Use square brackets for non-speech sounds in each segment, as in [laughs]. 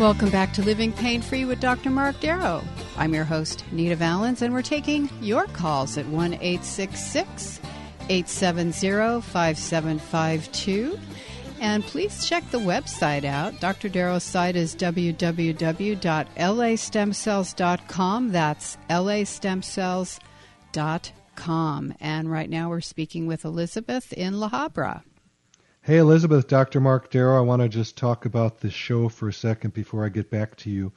Welcome back to Living Pain Free with Dr. Mark Darrow. I'm your host, Nita Valens, and we're taking your calls at 1 870 5752. And please check the website out. Dr. Darrow's site is www.lastemcells.com. That's lastemcells.com. And right now we're speaking with Elizabeth in La Habra. Hey, Elizabeth, Dr. Mark Darrow. I want to just talk about this show for a second before I get back to you.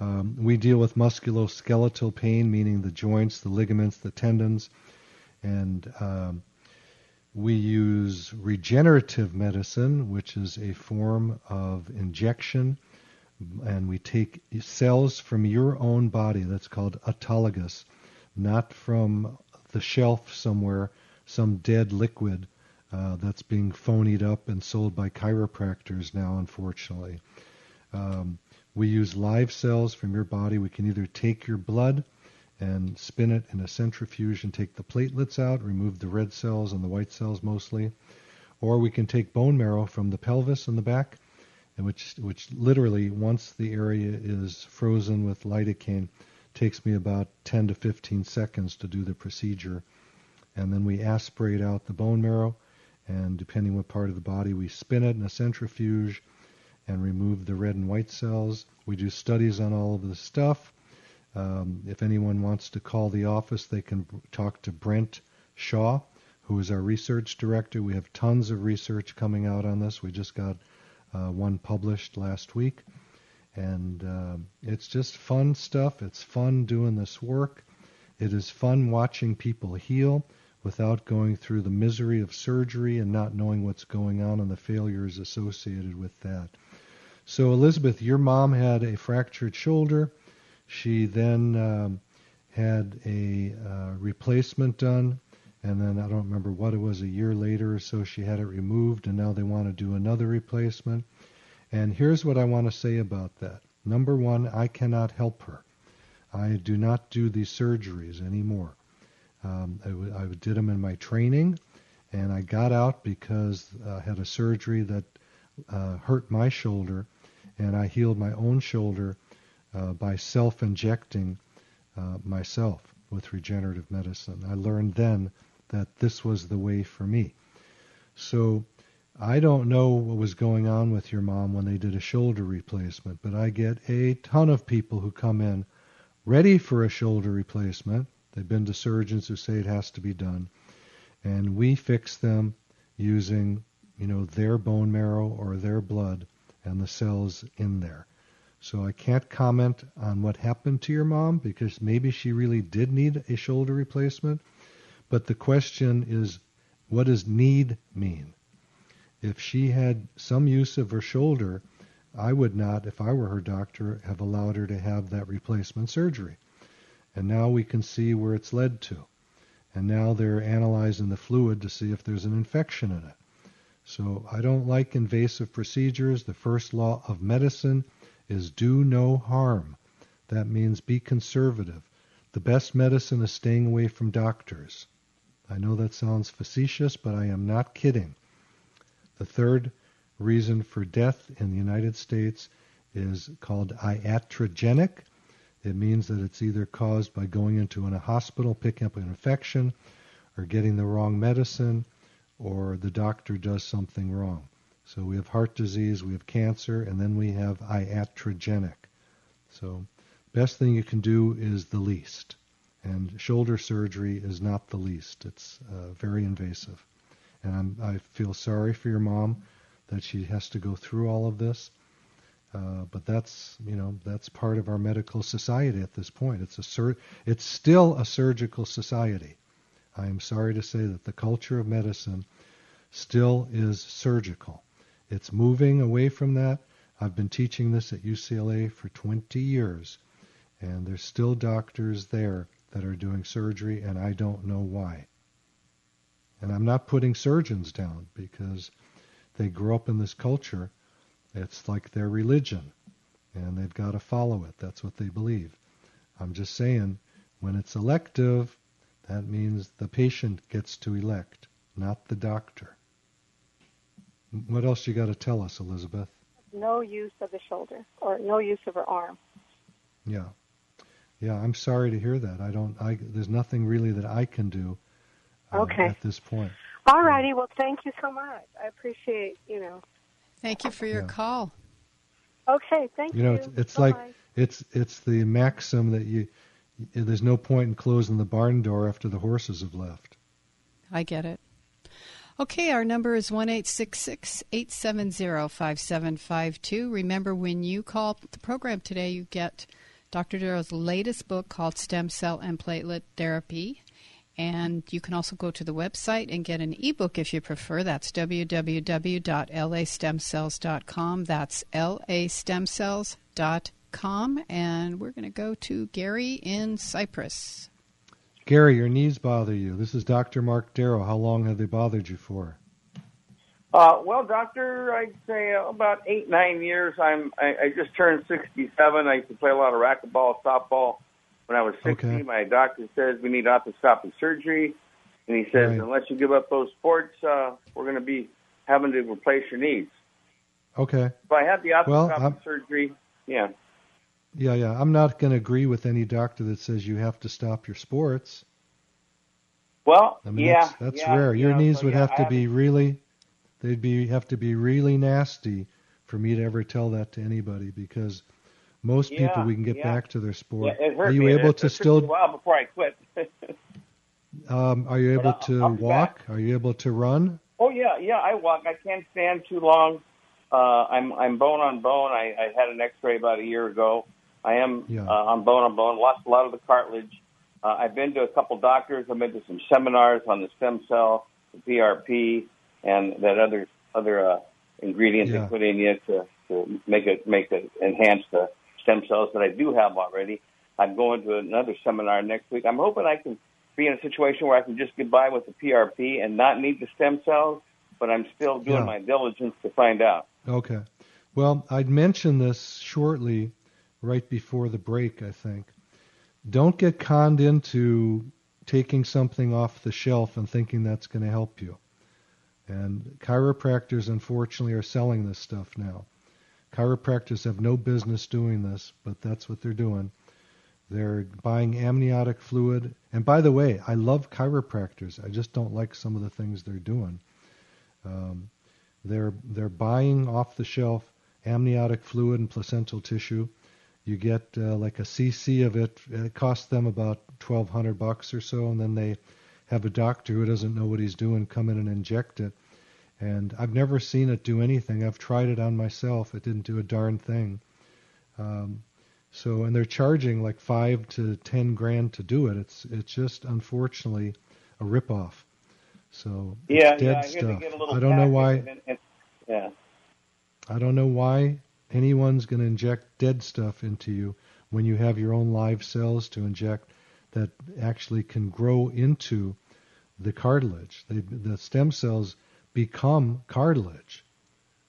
Um, we deal with musculoskeletal pain, meaning the joints, the ligaments, the tendons, and um, we use regenerative medicine, which is a form of injection, and we take cells from your own body. That's called autologous, not from the shelf somewhere, some dead liquid uh, that's being phonied up and sold by chiropractors now, unfortunately. Um, we use live cells from your body. We can either take your blood and spin it in a centrifuge and take the platelets out, remove the red cells and the white cells mostly, or we can take bone marrow from the pelvis and the back, and which which literally once the area is frozen with lidocaine takes me about 10 to 15 seconds to do the procedure, and then we aspirate out the bone marrow and depending what part of the body we spin it in a centrifuge and remove the red and white cells. We do studies on all of this stuff. Um, if anyone wants to call the office, they can talk to Brent Shaw, who is our research director. We have tons of research coming out on this. We just got uh, one published last week. And uh, it's just fun stuff. It's fun doing this work. It is fun watching people heal without going through the misery of surgery and not knowing what's going on and the failures associated with that. So, Elizabeth, your mom had a fractured shoulder. She then um, had a uh, replacement done, and then I don't remember what it was, a year later or so, she had it removed, and now they want to do another replacement. And here's what I want to say about that. Number one, I cannot help her. I do not do these surgeries anymore. Um, I, w- I did them in my training, and I got out because I had a surgery that uh, hurt my shoulder, and I healed my own shoulder uh, by self-injecting uh, myself with regenerative medicine. I learned then that this was the way for me. So I don't know what was going on with your mom when they did a shoulder replacement, but I get a ton of people who come in ready for a shoulder replacement They've been to surgeons who say it has to be done. And we fix them using, you know, their bone marrow or their blood and the cells in there. So I can't comment on what happened to your mom because maybe she really did need a shoulder replacement. But the question is, what does need mean? If she had some use of her shoulder, I would not, if I were her doctor, have allowed her to have that replacement surgery. And now we can see where it's led to. And now they're analyzing the fluid to see if there's an infection in it. So I don't like invasive procedures. The first law of medicine is do no harm. That means be conservative. The best medicine is staying away from doctors. I know that sounds facetious, but I am not kidding. The third reason for death in the United States is called iatrogenic. It means that it's either caused by going into a hospital, picking up an infection, or getting the wrong medicine, or the doctor does something wrong. So we have heart disease, we have cancer, and then we have iatrogenic. So best thing you can do is the least. And shoulder surgery is not the least. It's uh, very invasive. And I'm, I feel sorry for your mom that she has to go through all of this. Uh, but that's you know that's part of our medical society at this point. It's a sur- it's still a surgical society. I am sorry to say that the culture of medicine still is surgical. It's moving away from that. I've been teaching this at UCLA for 20 years, and there's still doctors there that are doing surgery, and I don't know why. And I'm not putting surgeons down because they grew up in this culture. It's like their religion, and they've got to follow it. That's what they believe. I'm just saying, when it's elective, that means the patient gets to elect, not the doctor. What else you got to tell us, Elizabeth? No use of the shoulder or no use of her arm. Yeah, yeah. I'm sorry to hear that. I don't. I there's nothing really that I can do. Uh, okay. At this point. All righty. Well, thank you so much. I appreciate you know. Thank you for your Yeah. call. Okay. Thank you. You know, it's, it's like it's it's the maxim that you there's no point in closing the barn door after the horses have left. I get it. Okay, our number is one eight six six eight seven zero five seven five two. Remember, when you call the program today, you get Dr. Darrow's latest book called Stem Cell and Platelet Therapy. And you can also go to the website and get an ebook if you prefer. That's www.lastemcells.com. That's lastemcells.com. And we're going to go to Gary in Cyprus. Gary, your knees bother you. This is Dr. Mark Darrow. How long have they bothered you for? Uh, well, doctor, I'd say about eight, nine years. I'm. I, I just turned 67. I used to play a lot of racquetball, softball. When I was 60, Okay. my doctor says we need arthroscopic surgery, and he says Right. unless you give up those sports, uh, we're going to be having to replace your knees. Okay. If I had the Well, arthroscopic I'm- surgery, yeah. Yeah, yeah. I'm not going to agree with any doctor that says you have to stop your sports. Well, I mean, yeah, that's, that's yeah, rare. Your yeah, knees so, would yeah, have to be really, they'd be have to be really nasty for me to ever tell that to anybody because most people we can get yeah. back to their sport. Yeah, it Are you able It- to it still? a while before I quit. [laughs] Um, are you able I'll- to I'll walk? Are you able to run? Oh yeah, yeah. I walk. I can't stand too long. Uh, I'm I'm bone on bone. I, I had an X-ray about a year ago. I am Yeah. uh, on bone on bone. Lost a lot of the cartilage. Uh, I've been to a couple doctors. I've been to some seminars on the stem cell, the PRP, and that other other uh, ingredients Yeah. they put in you to to make it make it enhance the stem cells that I do have already. I'm going to another seminar next week. I'm hoping I can be in a situation where I can just get by with the PRP and not need the stem cells, but I'm still doing Yeah. my diligence to find out. Okay. Well, I'd mention this shortly, right before the break. I think. Don't get conned into taking something off the shelf and thinking that's going to help you. And chiropractors, unfortunately, are selling this stuff now. Chiropractors have no business doing this, but that's what they're doing. They're buying amniotic fluid. And by the way, I love chiropractors. I just don't like some of the things they're doing. Um, they're they're buying off the shelf amniotic fluid and placental tissue. You get uh, like a cc of it. It costs them about twelve hundred bucks or so, and then they have a doctor who doesn't know what he's doing come in and inject it. And I've never seen it do anything. I've tried it on myself. It didn't do a darn thing. Um, so, and they're charging like five to ten grand to do it. It's it's just unfortunately a ripoff. So Yeah, dead yeah. I stuff. I don't know why. and- and- yeah. I don't know why anyone's going to inject dead stuff into you when you have your own live cells to inject that actually can grow into the cartilage. They, the stem cells become cartilage.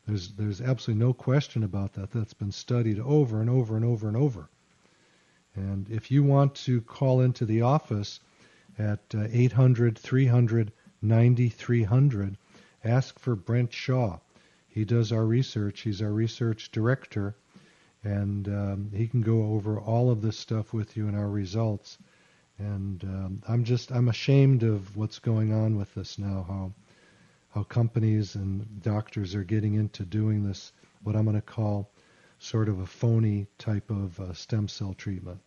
There's there's absolutely no question about that. That's been studied over and over and over and over. And if you want to call into the office at uh, 800 300 9300, ask for Brent Shaw. He does our research. He's our research director, and um, he can go over all of this stuff with you and our results. And um, I'm just I'm ashamed of what's going on with this now. How how companies and doctors are getting into doing this, what I'm going to call sort of a phony type of uh, stem cell treatment.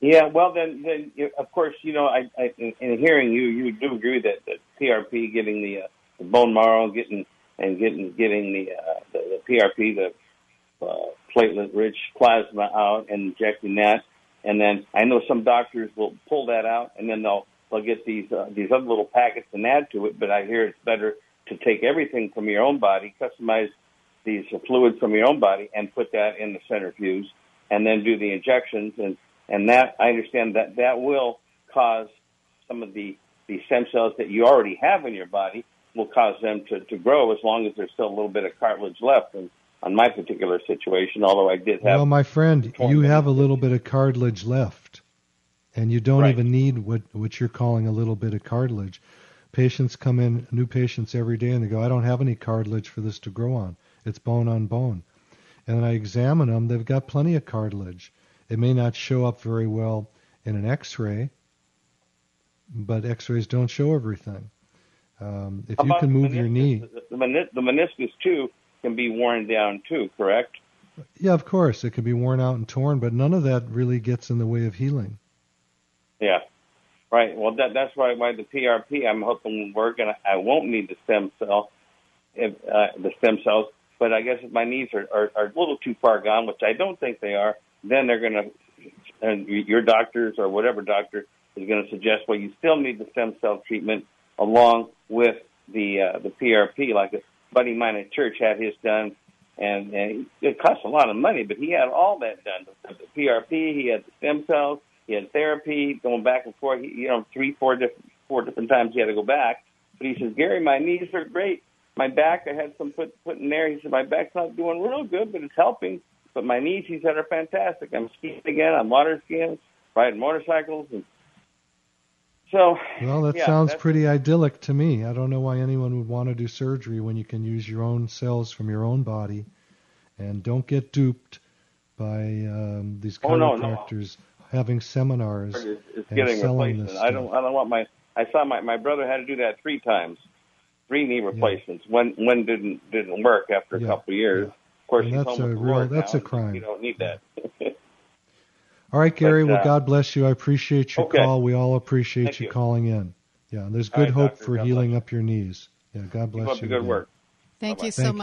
Yeah, well, then, then of course, you know, I, I in, in hearing you, you do agree that, that PRP, getting the, uh, the bone marrow, getting and getting getting the uh, the, the PRP, the uh, platelet-rich plasma out, and injecting that, and then I know some doctors will pull that out, and then they'll they'll get these uh, these other little packets and add to it. But I hear it's better to take everything from your own body, customize these fluids from your own body, and put that in the centrifuge, and then do the injections. And and that I understand that that will cause some of the the stem cells that you already have in your body will cause them to, to grow as long as there's still a little bit of cartilage left. And on my particular situation, although I did have. Well, my friend, you have a little bit of cartilage left, and you don't Right. even need what what you're calling a little bit of cartilage. Patients come in, new patients every day, and they go, "I don't have any cartilage for this to grow on. It's bone on bone." And then I examine them; they've got plenty of cartilage. It may not show up very well in an X-ray, but X-rays don't show everything. Um, if How you can move your knee, The, the, menis- the meniscus too can be worn down too, correct? yeah, of course, it can be worn out and torn, but none of that really gets in the way of healing. Yeah. Right. Well, that, that's why why the PRP I'm hoping work, and I, won't need the stem cell, if, uh, the stem cells. But I guess if my knees are, are, are a little too far gone, which I don't think they are, then they're to, and your doctors or whatever doctor is going to suggest, well, you still need the stem cell treatment along with the uh, the PRP. Like a buddy of mine at church had his done, and, and it cost a lot of money, but he had all that done. The PRP, he had the stem cells, he had therapy going back and forth. He, you know, three, four different four different times he had to go back. But he says, Gary, my knees are great. My back, I had some put put in there. He said, my back's not doing real good, but it's helping. But my knees, he said, are fantastic. I'm skiing again. I'm water skiing, riding motorcycles, and so Well, that yeah, sounds pretty idyllic to me. I don't know why anyone would want to do surgery when you can use your own cells from your own body. And don't get duped by um, these Oh, no, no. Chiropractors having seminars is, is and getting selling replacement. this I don't. stuff. I don't want my. I saw my my brother had to do that three times, three knee replacements. One one didn't didn't work after a Yeah, couple of years. yeah. Of course, And he's that's home a real- that's now, a crime. You don't need that. [laughs] All right, Gary. But, well, uh, God bless you. I appreciate your okay. call. We all appreciate Thank you you. calling in. Yeah, and there's good right, hope doctor. for God healing bless up your knees. Yeah, God bless Keep you. the good again. work. Thank Bye-bye. you so Thank you.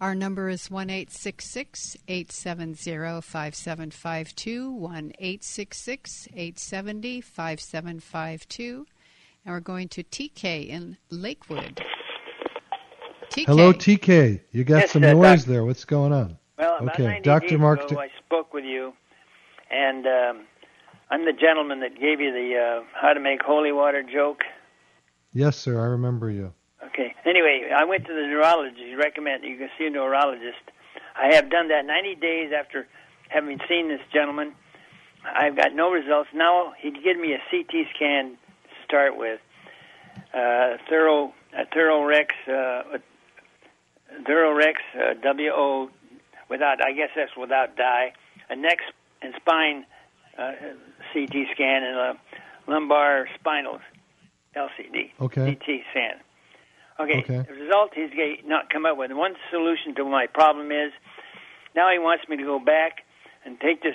Much. Our number is one eight six six eight seven zero five seven five two one eight six six eight seventy five seven five two, and we're going to TK in Lakewood. TK. Hello, TK. You got Yes, some uh, noise Doc- there. What's going on? Well, about Okay, 90 Dr. days Mark ago, T- I spoke with you, and um, I'm the gentleman that gave you the uh, how to make holy water joke. Yes, sir. I remember you. Okay. Anyway, I went to the neurologist. He recommended you can see a neurologist. I have done that 90 days after having seen this gentleman. I've got no results. Now he gave me a CT scan to start with. Uh, thorough, a thorough Rex, uh, thorough Rex, uh, W O, without I guess that's without dye. A neck and spine uh, CT scan and a lumbar spinal LCD Okay. CT scan. Okay. Okay. The result he's not come up with. One solution to my problem is now he wants me to go back and take this,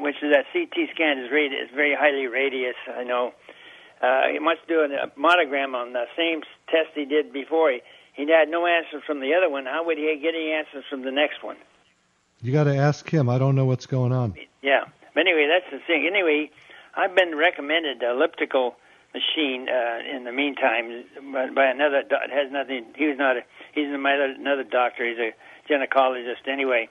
which is that CT scan is rated, is very highly radius. I know. Uh, he wants to do a monogram on the same test he did before. He he had no answer from the other one. How would he get any answers from the next one? You got to ask him. I don't know what's going on. Yeah. But anyway, that's the thing. Anyway, I've been recommended elliptical machine uh, in the meantime by, by another. do- It has nothing. He was not. A, he's another another doctor. He's a gynecologist. Anyway,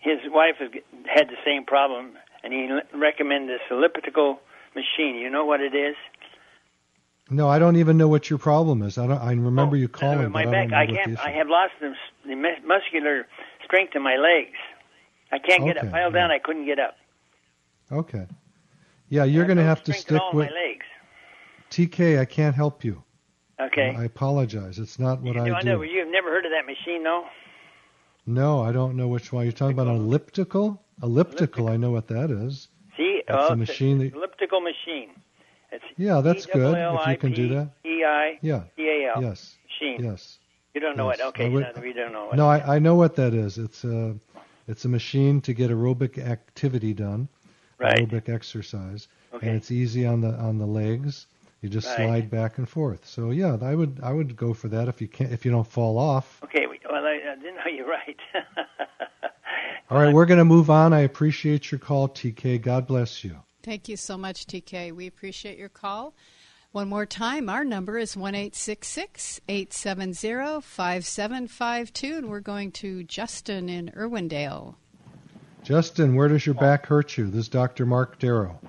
his wife has had the same problem, and he l- recommended this elliptical machine. You know what it is? No, I don't even know what your problem is. I don't. I remember you Uh, calling, my but back. I I can't. I have lost the, the muscular strength in my legs. I can't get up. Okay, Fell down. I couldn't get up. Okay. Yeah, you're going to have to stick with my legs. TK. I can't help you. Okay. I apologize. It's not what you I know, do. know, you've never heard of that machine, though? No, I don't know which one. You're talking about an elliptical? Elliptical, I know what that is. See, That's oh, a it's machine that- elliptical machine. It's Yeah, that's good, if you can do that. E-I-P-E-I-D-A-L. Yeah. Yes. Machine. Yes. You don't know Yes. it. Okay, I would- we don't know it. No, I, I know what that is. It's a it's a machine to get aerobic activity done, Right. aerobic exercise, Okay. and it's easy on the on the legs. You just Right. slide back and forth. So yeah, I would I would go for that if you can if you don't fall off. Okay, well, I, I didn't know you're right. [laughs] All right, we're going to move on. I appreciate your call, TK. God bless you. Thank you so much, TK. We appreciate your call. One more time, our number is 1 870 5752, and we're going to Justin in Irwindale. Justin, where does your back hurt you? This is Dr. Mark Darrow.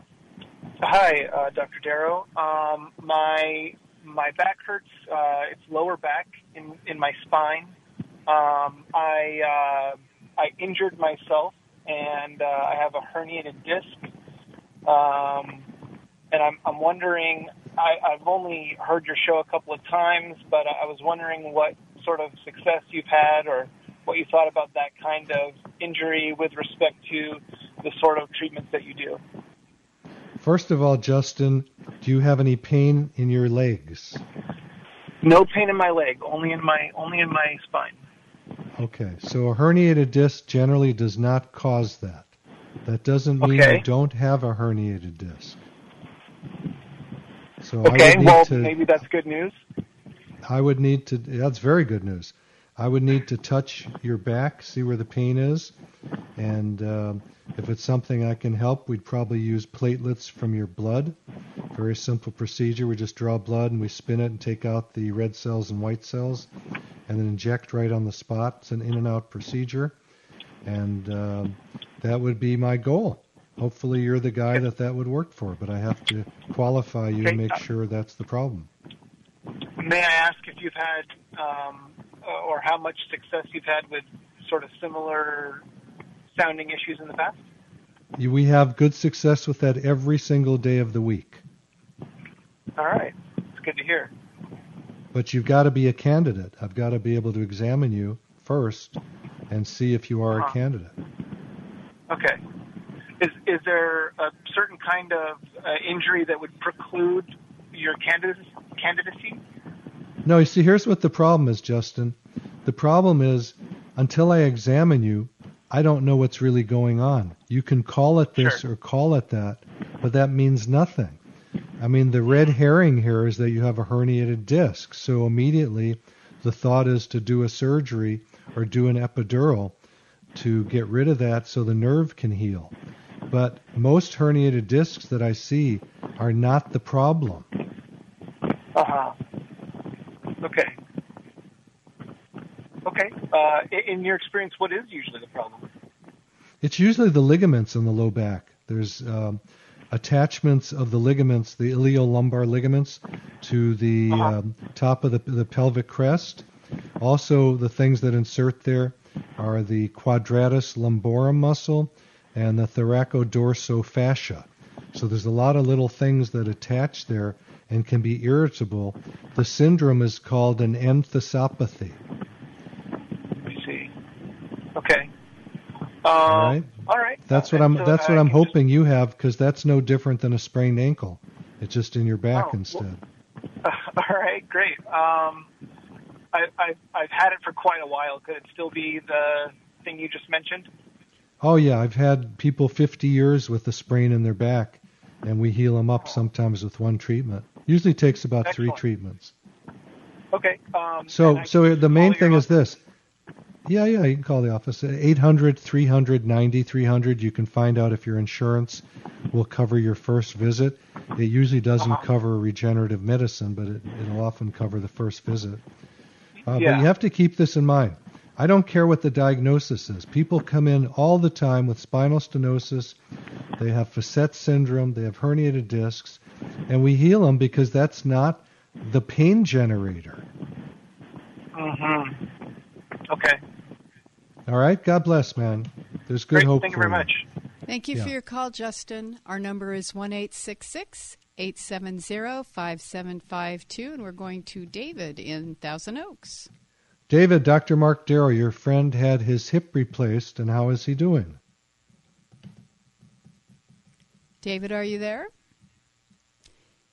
Hi, uh, Dr. Darrow. Um, my my back hurts. Uh, it's lower back in in my spine. Um, I uh, I injured myself, and uh, I have a herniated disc. Um, and I'm I'm wondering. I, I've only heard your show a couple of times, but I was wondering what sort of success you've had, or what you thought about that kind of injury with respect to the sort of treatments that you do. First of all, Justin, do you have any pain in your legs? No pain in my leg, only in my only in my spine. Okay, so a herniated disc generally does not cause that. That doesn't mean Okay. you don't have a herniated disc. So I Okay, well to, maybe that's good news. I would need to. That's very good news. I would need to touch your back, see where the pain is, and um if it's something I can help, we'd probably use platelets from your blood. Very simple procedure. We just draw blood and we spin it and take out the red cells and white cells, and then inject right on the spot. It's an in and out procedure, and um, that would be my goal. Hopefully, you're the guy that that would work for, but I have to qualify you and make sure that's the problem. May I ask if you've had um, uh, or how much success you've had with sort of similar sounding issues in the past? We have good success with that every single day of the week. All right, it's good to hear. But you've got to be a candidate. I've got to be able to examine you first and see if you are a Uh-huh. candidate. Okay. Is is there a certain kind of uh, injury that would preclude your candidacy? No, you see, here's what the problem is, Justin. The problem is until I examine you, I don't know what's really going on. You can call it this or call it that, but that means nothing. I mean, the red herring here is that you have a herniated disc. So immediately the thought is to do a surgery or do an epidural to get rid of that so the nerve can heal. But most herniated discs that I see are not the problem. Uh huh. Okay. Okay. Uh, in your experience, what is usually the problem? It's usually the ligaments in the low back. There's um, attachments of the ligaments, the iliolumbar ligaments, to the um, top of the, the pelvic crest. Also, the things that insert there are the quadratus lumborum muscle and the thoracodorsal fascia. So there's a lot of little things that attach there and can be irritable. The syndrome is called an enthesopathy. Okay. Uh, All right. All right. That's what Uh, I'm. so That's what I'm can just- hoping you have, because that's no different than a sprained ankle. It's just in your back Oh, well- instead. [laughs] All right, great. Um, I, I've I've had it for quite a while. Could it still be the thing you just mentioned? Oh yeah, I've had people 50 years with a sprain in their back, and we heal them up sometimes with one treatment. Usually takes about three treatments. Okay. Um, So so the main thing is this. Yeah, yeah, you can call the office. 800 300 9300. You can find out if your insurance will cover your first visit. It usually doesn't Uh-huh. cover regenerative medicine, but it, it'll often cover the first visit. Uh, Yeah. But you have to keep this in mind. I don't care what the diagnosis is. People come in all the time with spinal stenosis. They have facet syndrome. They have herniated discs. And we heal them because that's not the pain generator. Mm-hmm. Okay. All right. God bless, man. There's good Great. hope Thank you very much. Thank you Yeah. for your call, Justin. Our number is 1 870 5752, and we're going to David in Thousand Oaks. David, Dr. Mark Darrow, your friend had his hip replaced, and how is he doing? David, are you there?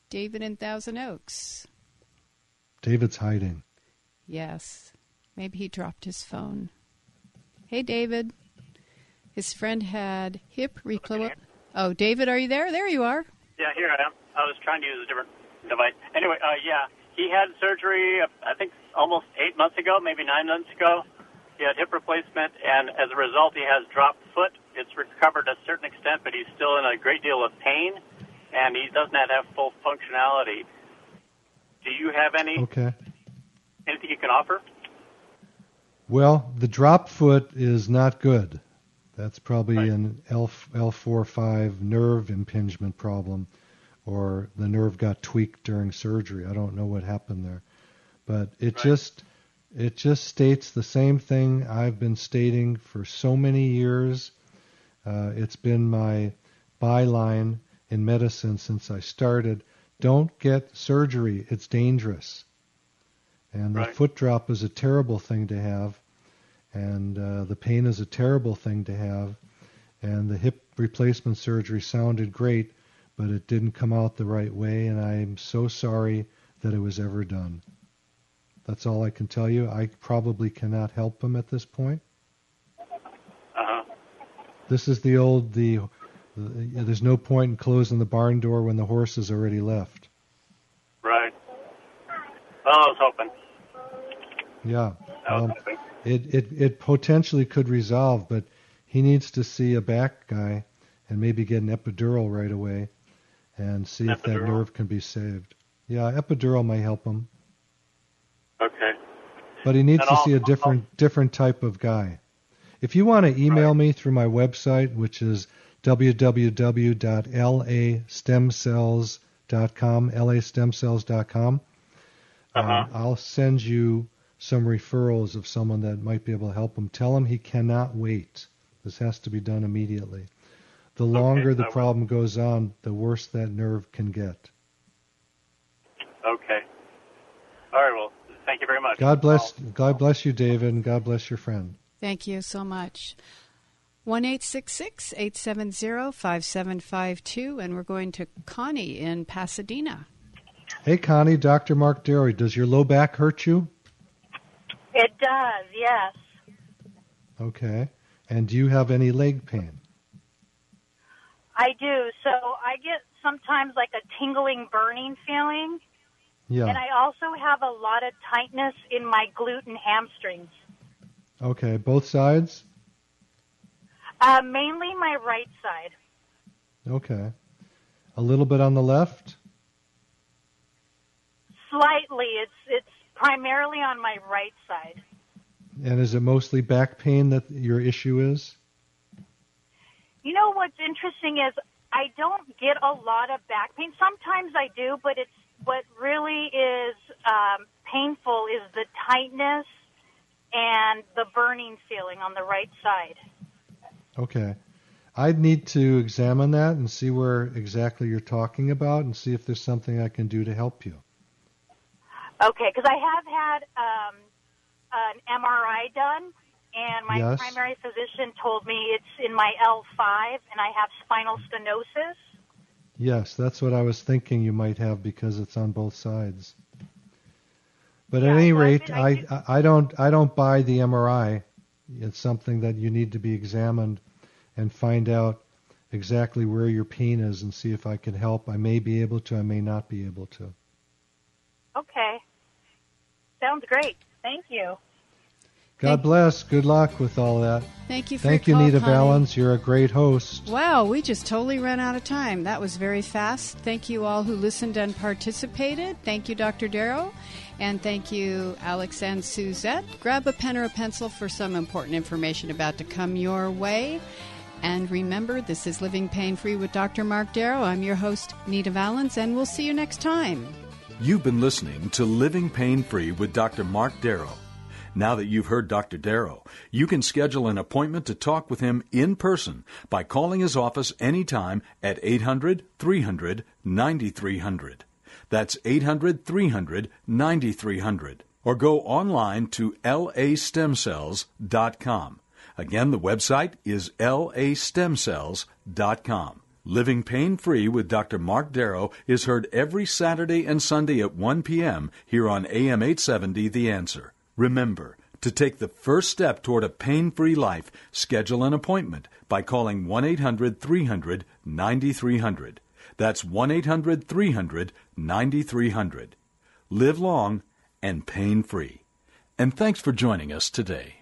David in Thousand Oaks. David's hiding. Yes. Maybe he dropped his phone. Hey, David. His friend had hip replacement. Oh, David, are you there? There you are. Yeah, here I am. I was trying to use a different device. Anyway, uh, yeah, he had surgery, uh, I think almost eight months ago, maybe nine months ago. He had hip replacement, and as a result, he has dropped foot. It's recovered to a certain extent, but he's still in a great deal of pain, and he does not have full functionality. Do you have any Okay. anything you can offer? Well, the drop foot is not good. That's probably an L L4 5 nerve impingement problem, or the nerve got tweaked during surgery. I don't know what happened there, but it just it just states the same thing I've been stating for so many years. Uh, it's been my byline in medicine since I started. Don't get surgery. It's dangerous. And the Right. foot drop is a terrible thing to have, and uh, the pain is a terrible thing to have, and the hip replacement surgery sounded great, but it didn't come out the right way, and I'm so sorry that it was ever done. That's all I can tell you. I probably cannot help him at this point. Uh-huh. This is the old the, the there's no point in closing the barn door when the horse has already left. Right. Well, I was hoping. Yeah. Um, it, it it potentially could resolve, but he needs to see a back guy and maybe get an epidural right away and see if that nerve can be saved. Yeah, epidural may help him, Okay. but he needs And to I'll- see a different different type of guy. If you want to email me through my website, which is www.lastemcells.com, lastemcells.com, um, I'll send you some referrals of someone that might be able to help him. Tell him he cannot wait. This has to be done immediately. The longer the I will. problem goes on, the worse that nerve can get. Okay. All right. Well, thank you very much. God bless. God bless you, David, and God bless your friend. Thank you so much. One eight six six eight seven zero five seven five two, and we're going to Connie in Pasadena. Hey, Connie, Dr. Mark Darrow, does your low back hurt you? Does, yes. Okay. And do you have any leg pain? I do. So I get sometimes like a tingling, burning feeling. Yeah. And I also have a lot of tightness in my glute and hamstrings. Okay. Both sides? Uh, mainly my right side. Okay. A little bit on the left? Slightly. It's it's primarily on my right side. And is it mostly back pain that your issue is? You know what's interesting is I don't get a lot of back pain. Sometimes I do, but it's what really is um, painful is the tightness and the burning feeling on the right side. Okay. I'd need to examine that and see where exactly you're talking about and see if there's something I can do to help you. Okay, because I have had um, an MRI done, and my Yes. primary physician told me it's in my L5, and I have spinal stenosis. Yes, that's what I was thinking you might have because it's on both sides. But Yeah, at any rate, I, I I, I don't I don't buy the MRI. It's something that you need to be examined and find out exactly where your pain is and see if I can help. I may be able to, I may not be able to. Okay, sounds great. Thank you. God bless. Good luck with all that. Thank you for Thank you, call, Nita Connie. Valens. You're a great host. Wow, we just totally ran out of time. That was very fast. Thank you all who listened and participated. Thank you, Dr. Darrow. And thank you, Alex and Suzette. Grab a pen or a pencil for some important information about to come your way. And remember, this is Living Pain Free with Dr. Mark Darrow. I'm your host, Nita Valens, and we'll see you next time. You've been listening to Living Pain Free with Dr. Mark Darrow. Now that you've heard Dr. Darrow, you can schedule an appointment to talk with him in person by calling his office anytime at 800 300 9300. That's 800 300 9300. Or go online to lastemcells.com. Again, the website is lastemcells.com. Living Pain Free with Dr. Mark Darrow is heard every Saturday and Sunday at 1 p.m. here on AM 870 The Answer. Remember, to take the first step toward a pain free life, schedule an appointment by calling 1 800 300 9300. That's 1 800 300 9300. Live long and pain free. And thanks for joining us today.